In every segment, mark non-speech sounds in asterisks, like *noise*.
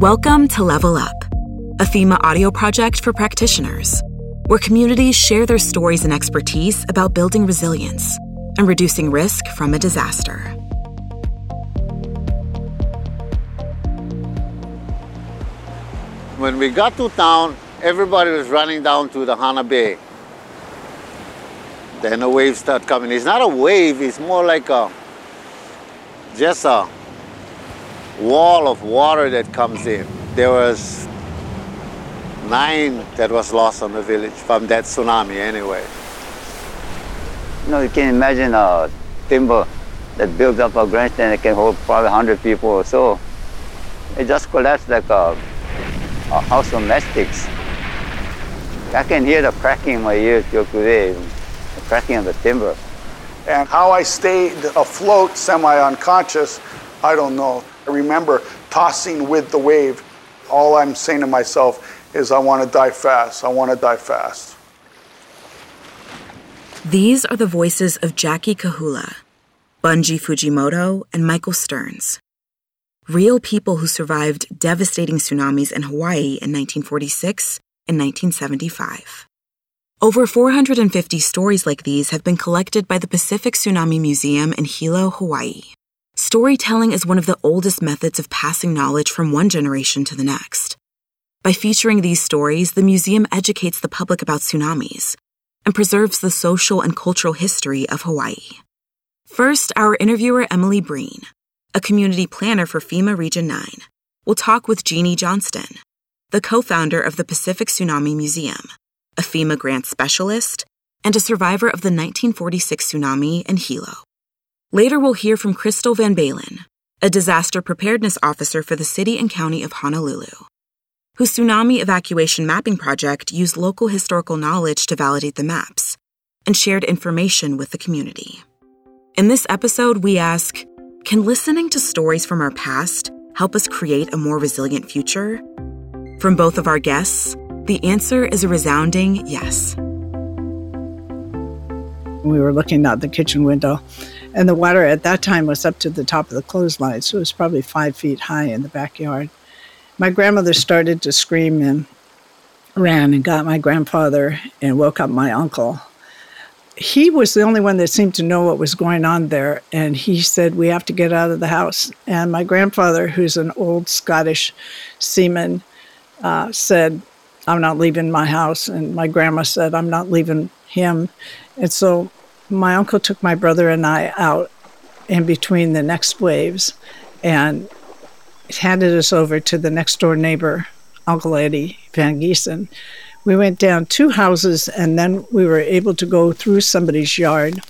Welcome to Level Up, a FEMA audio project for practitioners, where communities share their stories and expertise about building resilience and reducing risk from a disaster. When we got to town, everybody was running down to the Hana Bay. Then the waves start coming. It's not a wave, it's more like a just a wall of water that comes in. There was nine that was lost on the village from that tsunami anyway. You know, you can imagine a timber that builds up a grandstand that can hold probably 100 people or so. It just collapsed like a, a house of mastics. I can hear the cracking in my ears till today, the cracking of the timber. And how I stayed afloat semi unconscious, I don't know. I remember tossing with the wave. All I'm saying to myself is, I want to die fast. I want to die fast. These are the voices of Jackie Kahula, Bunji Fujimoto, and Michael Stearns. Real people who survived devastating tsunamis in Hawaii in 1946 and 1975. Over 450 stories like these have been collected by the Pacific Tsunami Museum in Hilo, Hawaii. Storytelling is one of the oldest methods of passing knowledge from one generation to the next. By featuring these stories, the museum educates the public about tsunamis and preserves the social and cultural history of Hawaii. First, our interviewer Emily Breen, a community planner for FEMA Region 9, will talk with Jeannie Johnston, the co founder of the Pacific Tsunami Museum, a FEMA grant specialist, and a survivor of the 1946 tsunami in Hilo. Later, we'll hear from Crystal Van Balen, a disaster preparedness officer for the city and county of Honolulu, whose tsunami evacuation mapping project used local historical knowledge to validate the maps and shared information with the community. In this episode, we ask Can listening to stories from our past help us create a more resilient future? From both of our guests, the answer is a resounding yes. We were looking out the kitchen window and the water at that time was up to the top of the clothesline, so it was probably five feet high in the backyard. My grandmother started to scream and ran and got my grandfather and woke up my uncle. He was the only one that seemed to know what was going on there, and he said, We have to get out of the house. And my grandfather, who's an old Scottish seaman, uh, said, I'm not leaving my house. And my grandma said, I'm not leaving him. And so my uncle took my brother and I out in between the next waves and handed us over to the next door neighbor, Uncle Eddie Van Giesen. We went down two houses and then we were able to go through somebody's yard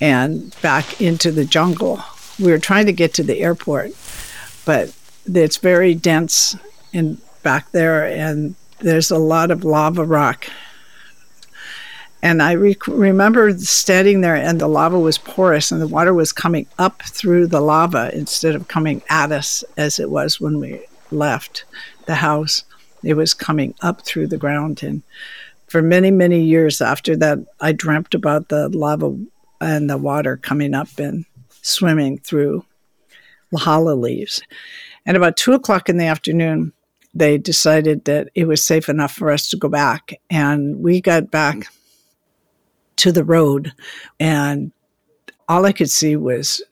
and back into the jungle. We were trying to get to the airport, but it's very dense in back there and there's a lot of lava rock and I re- remember standing there, and the lava was porous, and the water was coming up through the lava instead of coming at us as it was when we left the house. It was coming up through the ground. And for many, many years after that, I dreamt about the lava and the water coming up and swimming through hala leaves. And about two o'clock in the afternoon, they decided that it was safe enough for us to go back. And we got back to the road, and all I could see was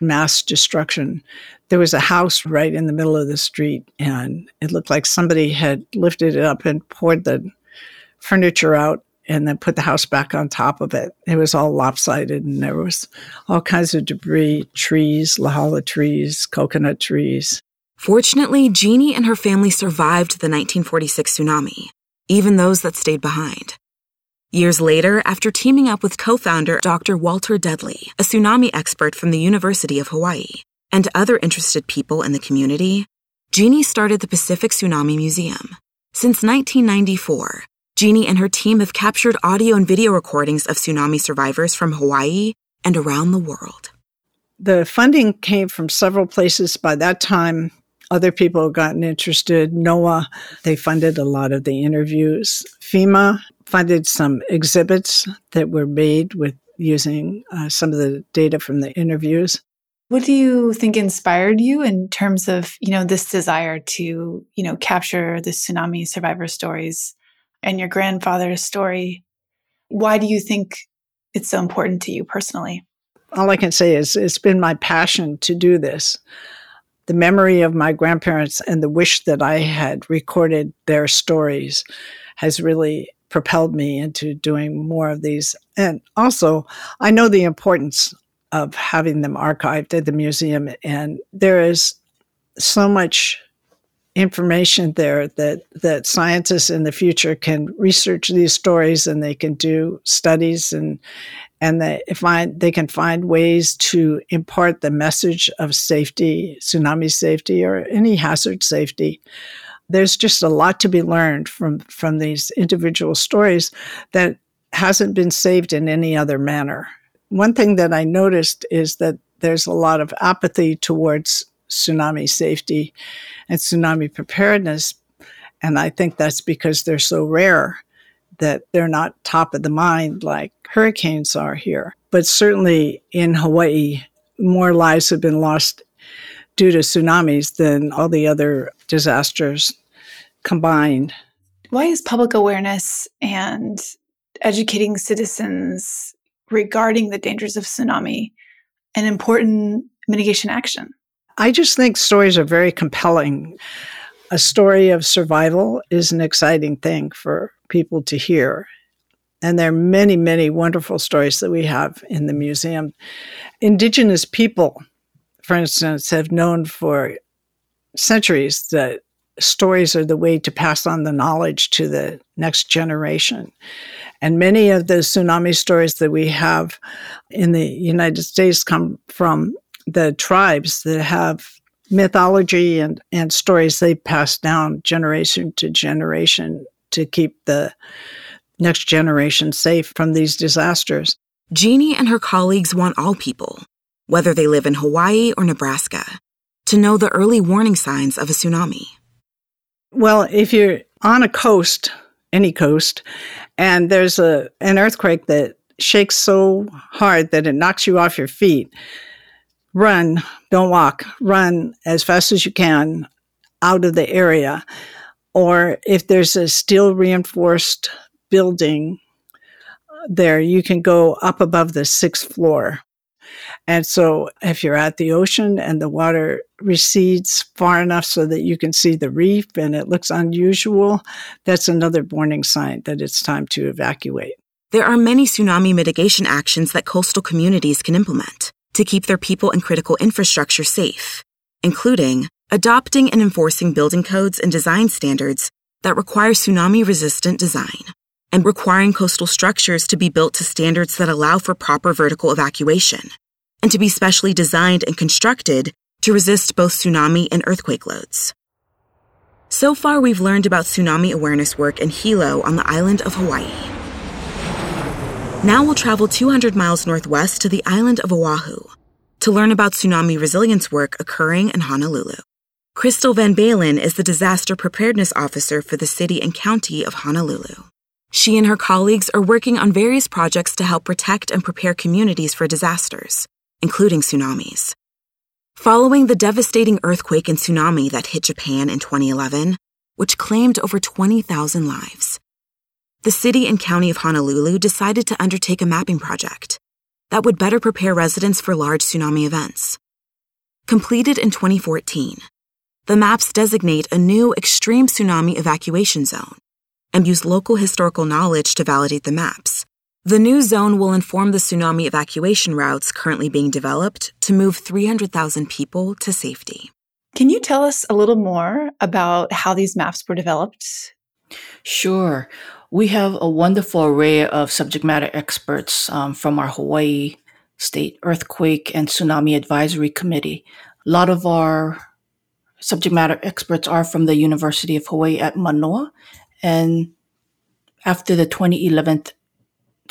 mass destruction. There was a house right in the middle of the street, and it looked like somebody had lifted it up and poured the furniture out and then put the house back on top of it. It was all lopsided, and there was all kinds of debris trees, lauhala trees, coconut trees. Fortunately, Jeannie and her family survived the 1946 tsunami, even those that stayed behind. Years later, after teaming up with co founder Dr. Walter Dudley, a tsunami expert from the University of Hawaii, and other interested people in the community, Jeannie started the Pacific Tsunami Museum. Since 1994, Jeannie and her team have captured audio and video recordings of tsunami survivors from Hawaii and around the world. The funding came from several places. By that time, other people have gotten interested. NOAA, they funded a lot of the interviews. FEMA funded some exhibits that were made with using uh, some of the data from the interviews. What do you think inspired you in terms of, you know, this desire to, you know, capture the tsunami survivor stories and your grandfather's story? Why do you think it's so important to you personally? All I can say is it's been my passion to do this. The memory of my grandparents and the wish that I had recorded their stories has really propelled me into doing more of these. And also, I know the importance of having them archived at the museum. And there is so much information there that that scientists in the future can research these stories and they can do studies and and they find they can find ways to impart the message of safety, tsunami safety, or any hazard safety. There's just a lot to be learned from from these individual stories that hasn't been saved in any other manner one thing that I noticed is that there's a lot of apathy towards tsunami safety and tsunami preparedness. And I think that's because they're so rare that they're not top of the mind like hurricanes are here. But certainly in Hawaii, more lives have been lost due to tsunamis than all the other disasters combined. Why is public awareness and educating citizens regarding the dangers of tsunami an important mitigation action? I just think stories are very compelling. A story of survival is an exciting thing for people to hear. And there are many, many wonderful stories that we have in the museum. Indigenous people, for instance, have known for centuries that stories are the way to pass on the knowledge to the next generation. And many of the tsunami stories that we have in the United States come from the tribes that have mythology and, and stories they pass down generation to generation to keep the next generation safe from these disasters. Jeannie and her colleagues want all people, whether they live in Hawaii or Nebraska, to know the early warning signs of a tsunami. Well, if you're on a coast any coast, and there's a an earthquake that shakes so hard that it knocks you off your feet. Run, don't walk. Run as fast as you can out of the area. Or if there's a steel reinforced building uh, there, you can go up above the sixth floor. And so if you're at the ocean and the water recedes far enough so that you can see the reef and it looks unusual, that's another warning sign that it's time to evacuate. There are many tsunami mitigation actions that coastal communities can implement to keep their people and critical infrastructure safe, including adopting and enforcing building codes and design standards that require tsunami resistant design, and requiring coastal structures to be built to standards that allow for proper vertical evacuation and to be specially designed and constructed to resist both tsunami and earthquake loads. So far, we've learned about tsunami awareness work in Hilo on the island of Hawaii. Now we'll travel 200 miles northwest to the island of Oahu to learn about tsunami resilience work occurring in Honolulu. Crystal Van Balen is the disaster preparedness officer for the city and county of Honolulu. She and her colleagues are working on various projects to help protect and prepare communities for disasters, including tsunamis. Following the devastating earthquake and tsunami that hit Japan in 2011, which claimed over 20,000 lives, the city and county of Honolulu decided to undertake a mapping project that would better prepare residents for large tsunami events. Completed in 2014, the maps designate a new extreme tsunami evacuation zone and use local historical knowledge to validate the maps the new zone will inform the tsunami evacuation routes currently being developed to move 300,000 people to safety. Can you tell us a little more about how these maps were developed? Sure. We have a wonderful array of subject matter experts um, from our Hawaii State Earthquake and Tsunami Advisory Committee. A lot of our subject matter experts are from the University of Hawaii at Manoa. And after the 2011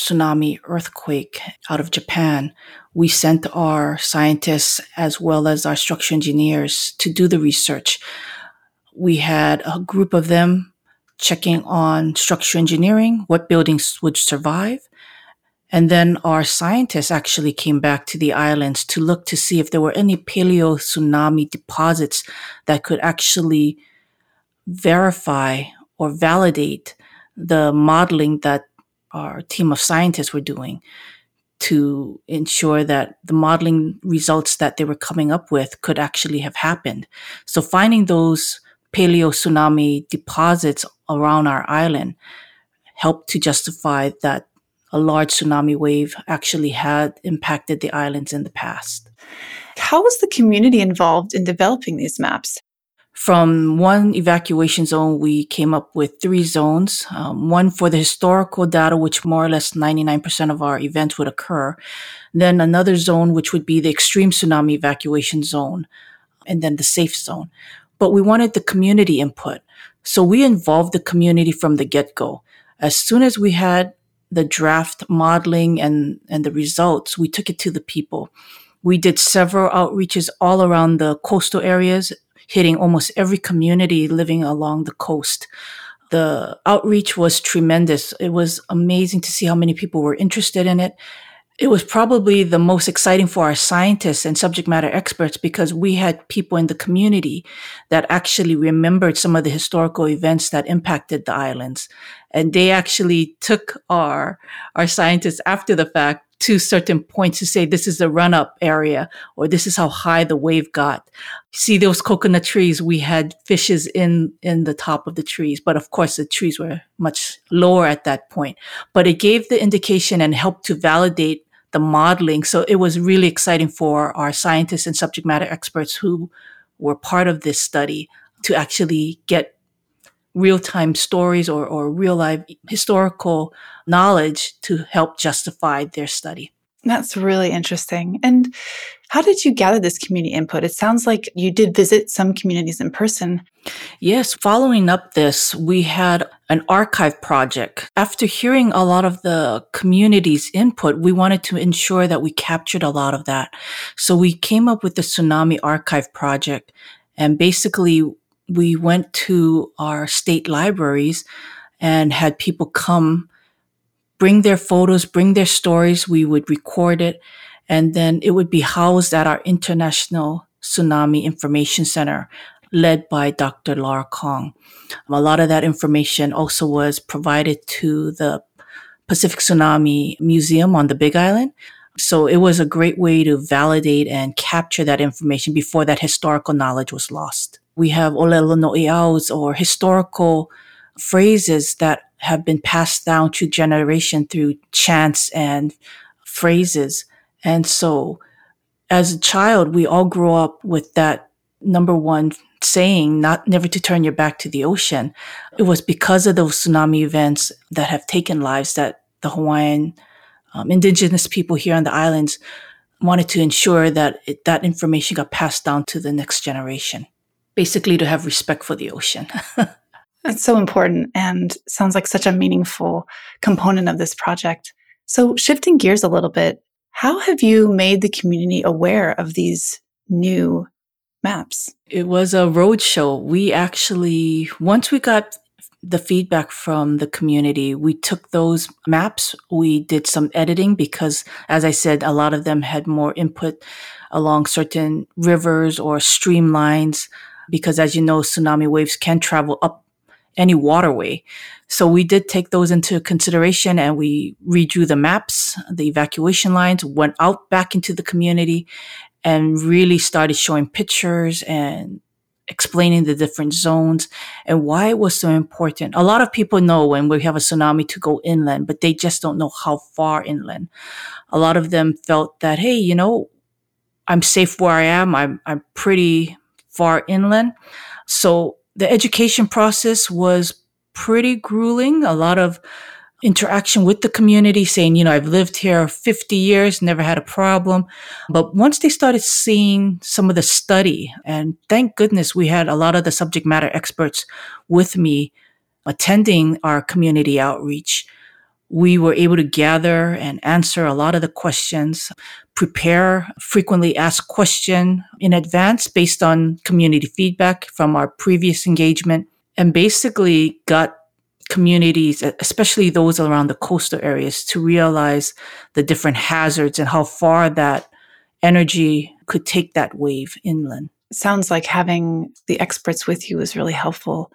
tsunami earthquake out of Japan, we sent our scientists as well as our structural engineers to do the research. We had a group of them checking on structural engineering, what buildings would survive, And then our scientists actually came back to the islands to look to see if there were any paleo tsunami deposits that could actually verify or validate the modeling that our team of scientists were doing to ensure that the modeling results that they were coming up with could actually have happened. So finding those paleo tsunami deposits around our island helped to justify that a large tsunami wave actually had impacted the islands in the past. How was the community involved in developing these maps? From one evacuation zone, we came up with three zones. Um, one for the historical data, which more or less 99% of our events would occur. Then another zone, which would be the extreme tsunami evacuation zone. And then the safe zone. But we wanted the community input. So we involved the community from the get go. As soon as we had the draft modeling and, and the results, we took it to the people. We did several outreaches all around the coastal areas hitting almost every community living along the coast. The outreach was tremendous. It was amazing to see how many people were interested in it. It was probably the most exciting for our scientists and subject matter experts because we had people in the community that actually remembered some of the historical events that impacted the islands. And they actually took our, our scientists after the fact to certain points to say this is the run up area or this is how high the wave got. See those coconut trees, we had fishes in, in the top of the trees, but of course the trees were much lower at that point. But it gave the indication and helped to validate the modeling. So it was really exciting for our scientists and subject matter experts who were part of this study to actually get real time stories or, or real life historical knowledge to help justify their study. That's really interesting. And how did you gather this community input? It sounds like you did visit some communities in person. Yes, following up this, we had an archive project. After hearing a lot of the community's input, we wanted to ensure that we captured a lot of that. So we came up with the Tsunami Archive Project. And basically, we went to our state libraries and had people come bring their photos, bring their stories. We would record it and then it would be housed at our International Tsunami Information Center led by Dr. Laura Kong. A lot of that information also was provided to the Pacific Tsunami Museum on the Big Island. So it was a great way to validate and capture that information before that historical knowledge was lost. We have olelo no'eaus or historical phrases that have been passed down to generation through chants and phrases. And so as a child, we all grow up with that number one saying, not never to turn your back to the ocean. It was because of those tsunami events that have taken lives that the Hawaiian um, indigenous people here on the islands wanted to ensure that it, that information got passed down to the next generation, basically to have respect for the ocean. *laughs* It's so important and sounds like such a meaningful component of this project. So, shifting gears a little bit, how have you made the community aware of these new maps? It was a roadshow. We actually, once we got the feedback from the community, we took those maps, we did some editing because, as I said, a lot of them had more input along certain rivers or streamlines. Because as you know, tsunami waves can travel up any waterway. So we did take those into consideration and we redrew the maps, the evacuation lines, went out back into the community and really started showing pictures and explaining the different zones and why it was so important. A lot of people know when we have a tsunami to go inland, but they just don't know how far inland. A lot of them felt that, hey, you know, I'm safe where I am. I'm, I'm pretty far inland. So the education process was pretty grueling. A lot of interaction with the community saying, you know, I've lived here 50 years, never had a problem. But once they started seeing some of the study, and thank goodness we had a lot of the subject matter experts with me attending our community outreach, we were able to gather and answer a lot of the questions, prepare frequently asked question in advance based on community feedback from our previous engagement, and basically got communities, especially those around the coastal areas, to realize the different hazards and how far that energy could take that wave inland. Sounds like having the experts with you is really helpful.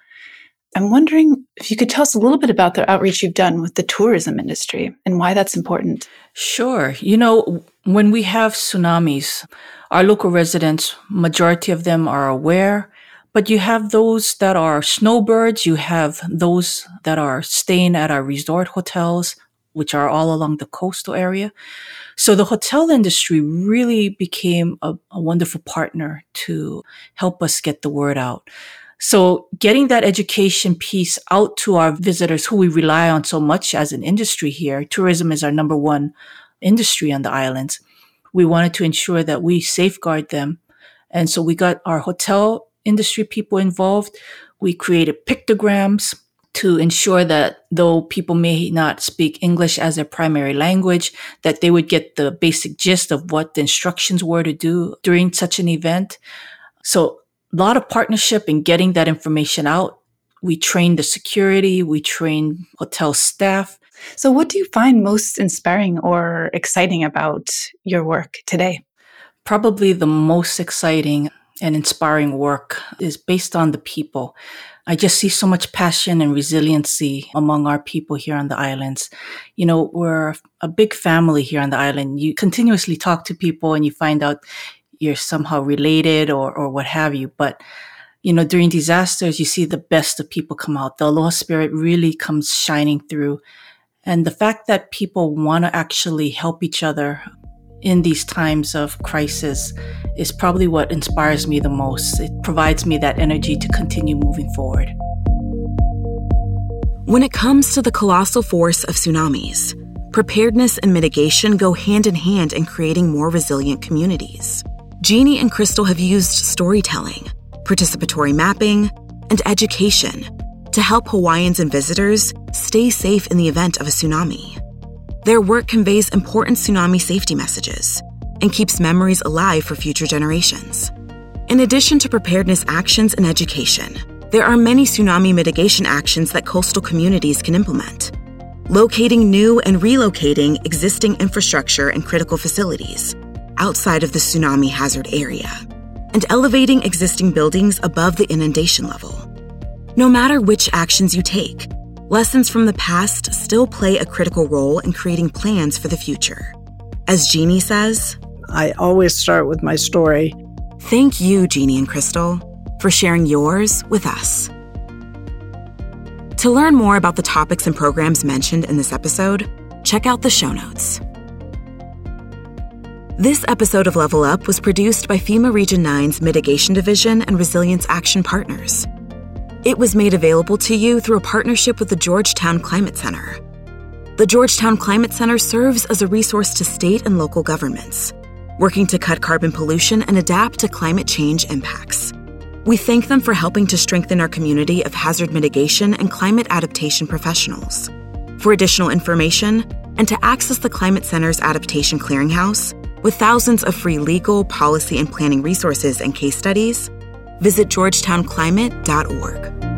I'm wondering if you could tell us a little bit about the outreach you've done with the tourism industry and why that's important. Sure. You know, when we have tsunamis, our local residents, majority of them are aware, but you have those that are snowbirds, you have those that are staying at our resort hotels, which are all along the coastal area. So the hotel industry really became a, a wonderful partner to help us get the word out. So getting that education piece out to our visitors who we rely on so much as an industry here, tourism is our number one industry on the islands. We wanted to ensure that we safeguard them. And so we got our hotel industry people involved. We created pictograms to ensure that though people may not speak English as their primary language, that they would get the basic gist of what the instructions were to do during such an event. So lot of partnership in getting that information out. We train the security, we train hotel staff. So, what do you find most inspiring or exciting about your work today? Probably the most exciting and inspiring work is based on the people. I just see so much passion and resiliency among our people here on the islands. You know, we're a big family here on the island. You continuously talk to people and you find out you're somehow related or, or what have you. But, you know, during disasters, you see the best of people come out. The aloha spirit really comes shining through. And the fact that people want to actually help each other in these times of crisis is probably what inspires me the most. It provides me that energy to continue moving forward. When it comes to the colossal force of tsunamis, preparedness and mitigation go hand in hand in creating more resilient communities. Jeannie and Crystal have used storytelling, participatory mapping, and education to help Hawaiians and visitors stay safe in the event of a tsunami. Their work conveys important tsunami safety messages and keeps memories alive for future generations. In addition to preparedness actions and education, there are many tsunami mitigation actions that coastal communities can implement. Locating new and relocating existing infrastructure and critical facilities outside of the tsunami hazard area, and elevating existing buildings above the inundation level. No matter which actions you take, lessons from the past still play a critical role in creating plans for the future. As Jeannie says, I always start with my story. Thank you, Jeannie and Crystal, for sharing yours with us. To learn more about the topics and programs mentioned in this episode, check out the show notes. This episode of Level Up was produced by FEMA Region 9's Mitigation Division and Resilience Action Partners. It was made available to you through a partnership with the Georgetown Climate Center. The Georgetown Climate Center serves as a resource to state and local governments, working to cut carbon pollution and adapt to climate change impacts. We thank them for helping to strengthen our community of hazard mitigation and climate adaptation professionals. For additional information and to access the Climate Center's Adaptation Clearinghouse, with thousands of free legal, policy, and planning resources and case studies, visit georgetownclimate.org.